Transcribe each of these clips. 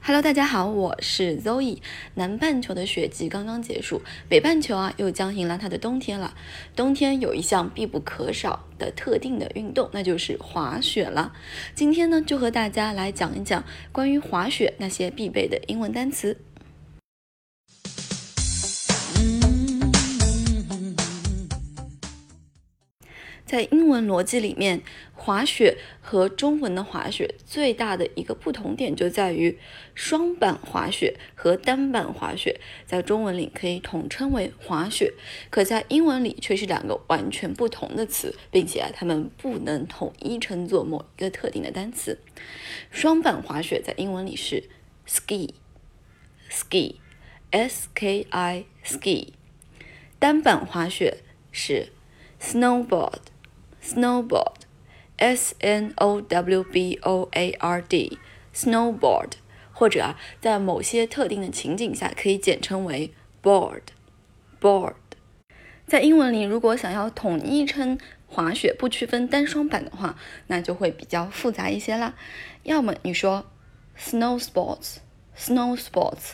Hello，大家好，我是 Zoe。南半球的雪季刚刚结束，北半球啊又将迎来它的冬天了。冬天有一项必不可少的特定的运动，那就是滑雪了。今天呢，就和大家来讲一讲关于滑雪那些必备的英文单词。在英文逻辑里面，滑雪和中文的滑雪最大的一个不同点就在于，双板滑雪和单板滑雪在中文里可以统称为滑雪，可在英文里却是两个完全不同的词，并且啊，它们不能统一称作某一个特定的单词。双板滑雪在英文里是 ski，ski，s k i ski，单板滑雪是 snowboard。Snowboard, s n o w b o a r d, snowboard，或者啊，在某些特定的情景下可以简称为 board, board。在英文里，如果想要统一称滑雪，不区分单双板的话，那就会比较复杂一些啦。要么你说 snow sports, snow sports，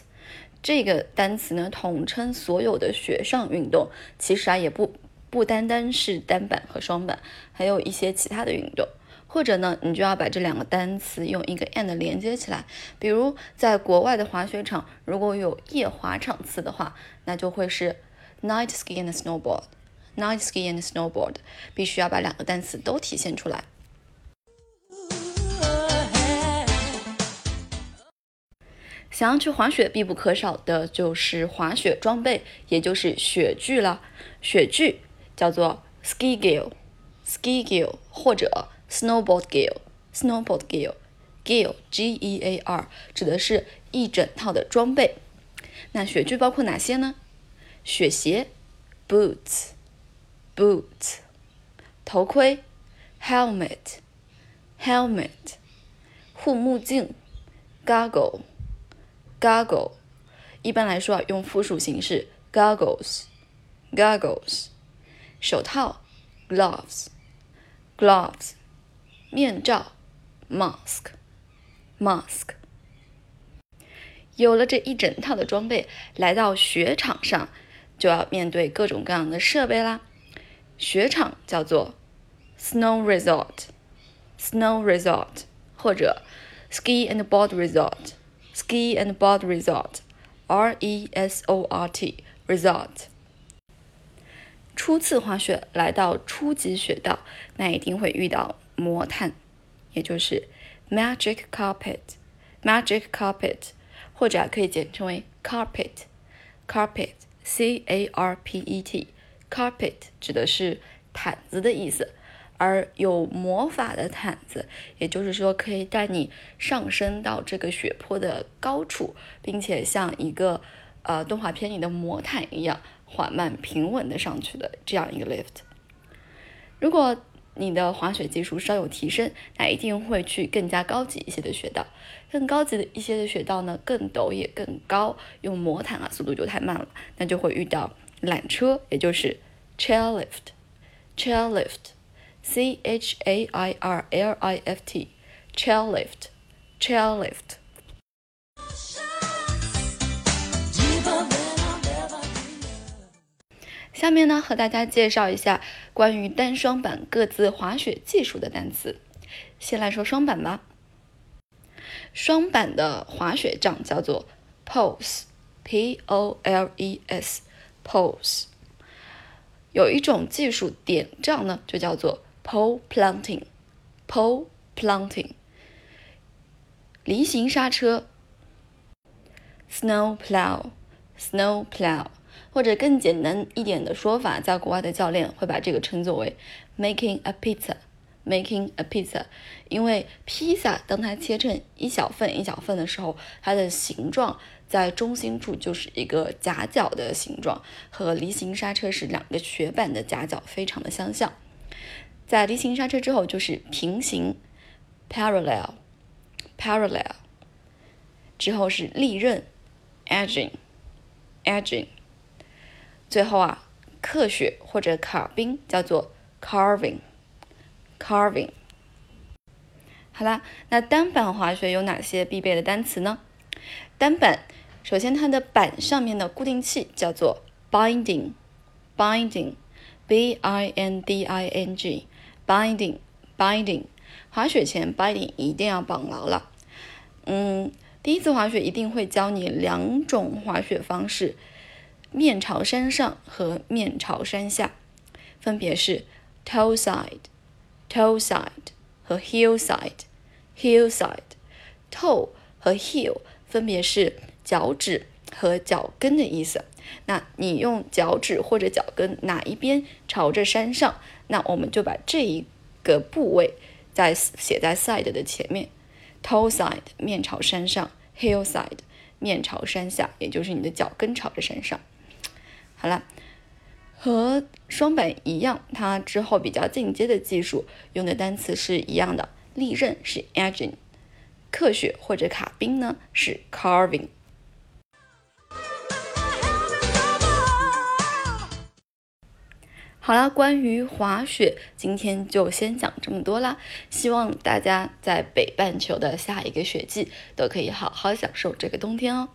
这个单词呢，统称所有的雪上运动，其实啊也不。不单单是单板和双板，还有一些其他的运动，或者呢，你就要把这两个单词用一个 and 连接起来。比如在国外的滑雪场，如果有夜滑场次的话，那就会是 night ski and snowboard。night ski and snowboard 必须要把两个单词都体现出来。想要去滑雪，必不可少的就是滑雪装备，也就是雪具了。雪具。叫做 ski gear，ski gear 或者 snowboard gear，snowboard gear，gear G E A R 指的是一整套的装备。那雪具包括哪些呢？雪鞋 boots，boots，头盔 helmet，helmet，护目镜 goggle，goggle，一般来说啊，用复数形式 goggles，goggles。手套，gloves，gloves，面罩，mask，mask。有了这一整套的装备，来到雪场上，就要面对各种各样的设备啦。雪场叫做 snow resort，snow resort，或者 ski and board resort，ski and board resort，R E S O R T resort。 初次滑雪来到初级雪道，那一定会遇到魔毯，也就是 magic carpet，magic carpet，或者可以简称为 carpet，carpet，c a r p e t，carpet 指的是毯子的意思，而有魔法的毯子，也就是说可以带你上升到这个雪坡的高处，并且像一个呃动画片里的魔毯一样。缓慢平稳的上去的这样一个 lift。如果你的滑雪技术稍有提升，那一定会去更加高级一些的雪道。更高级的一些的雪道呢，更陡也更高，用魔毯啊，速度就太慢了，那就会遇到缆车，也就是 chairlift。chairlift，c h a i r l i f t，chairlift，chairlift。下面呢，和大家介绍一下关于单双板各自滑雪技术的单词。先来说双板吧。双板的滑雪杖叫做 poles，p o l e s，poles。有一种技术点杖呢，就叫做 pole planting，pole planting。离形刹车，snow plow，snow plow。或者更简单一点的说法，在国外的教练会把这个称作为 making a pizza，making a pizza，因为披萨当它切成一小份一小份的时候，它的形状在中心处就是一个夹角的形状，和离形刹车是两个雪板的夹角，非常的相像。在离形刹车之后就是平行 parallel，parallel，之后是利刃 edging，edging。最后啊，刻雪或者卡冰叫做 carving，carving。好啦，那单板滑雪有哪些必备的单词呢？单板，首先它的板上面的固定器叫做 binding，binding，b i n d i n g，binding，binding。滑雪前 binding 一定要绑牢了。嗯，第一次滑雪一定会教你两种滑雪方式：面朝山上和面朝山下，分别是 toe side，toe side 和 heel side，heel side。toe 和 heel 分别是脚趾和脚跟的意思。那你用脚趾或者脚跟哪一边朝着山上，那我们就把这一个部位在写在 side 的前面。toe side 面朝山上，heel side 面朝山下，也就是你的脚跟朝着山上。好了，和双板一样，它之后比较进阶的技术用的单词是一样的，利刃是 edging。克雪或者卡宾呢是 carving。好了，关于滑雪，今天就先讲这么多啦。希望大家在北半球的下一个雪季都可以好好享受这个冬天哦。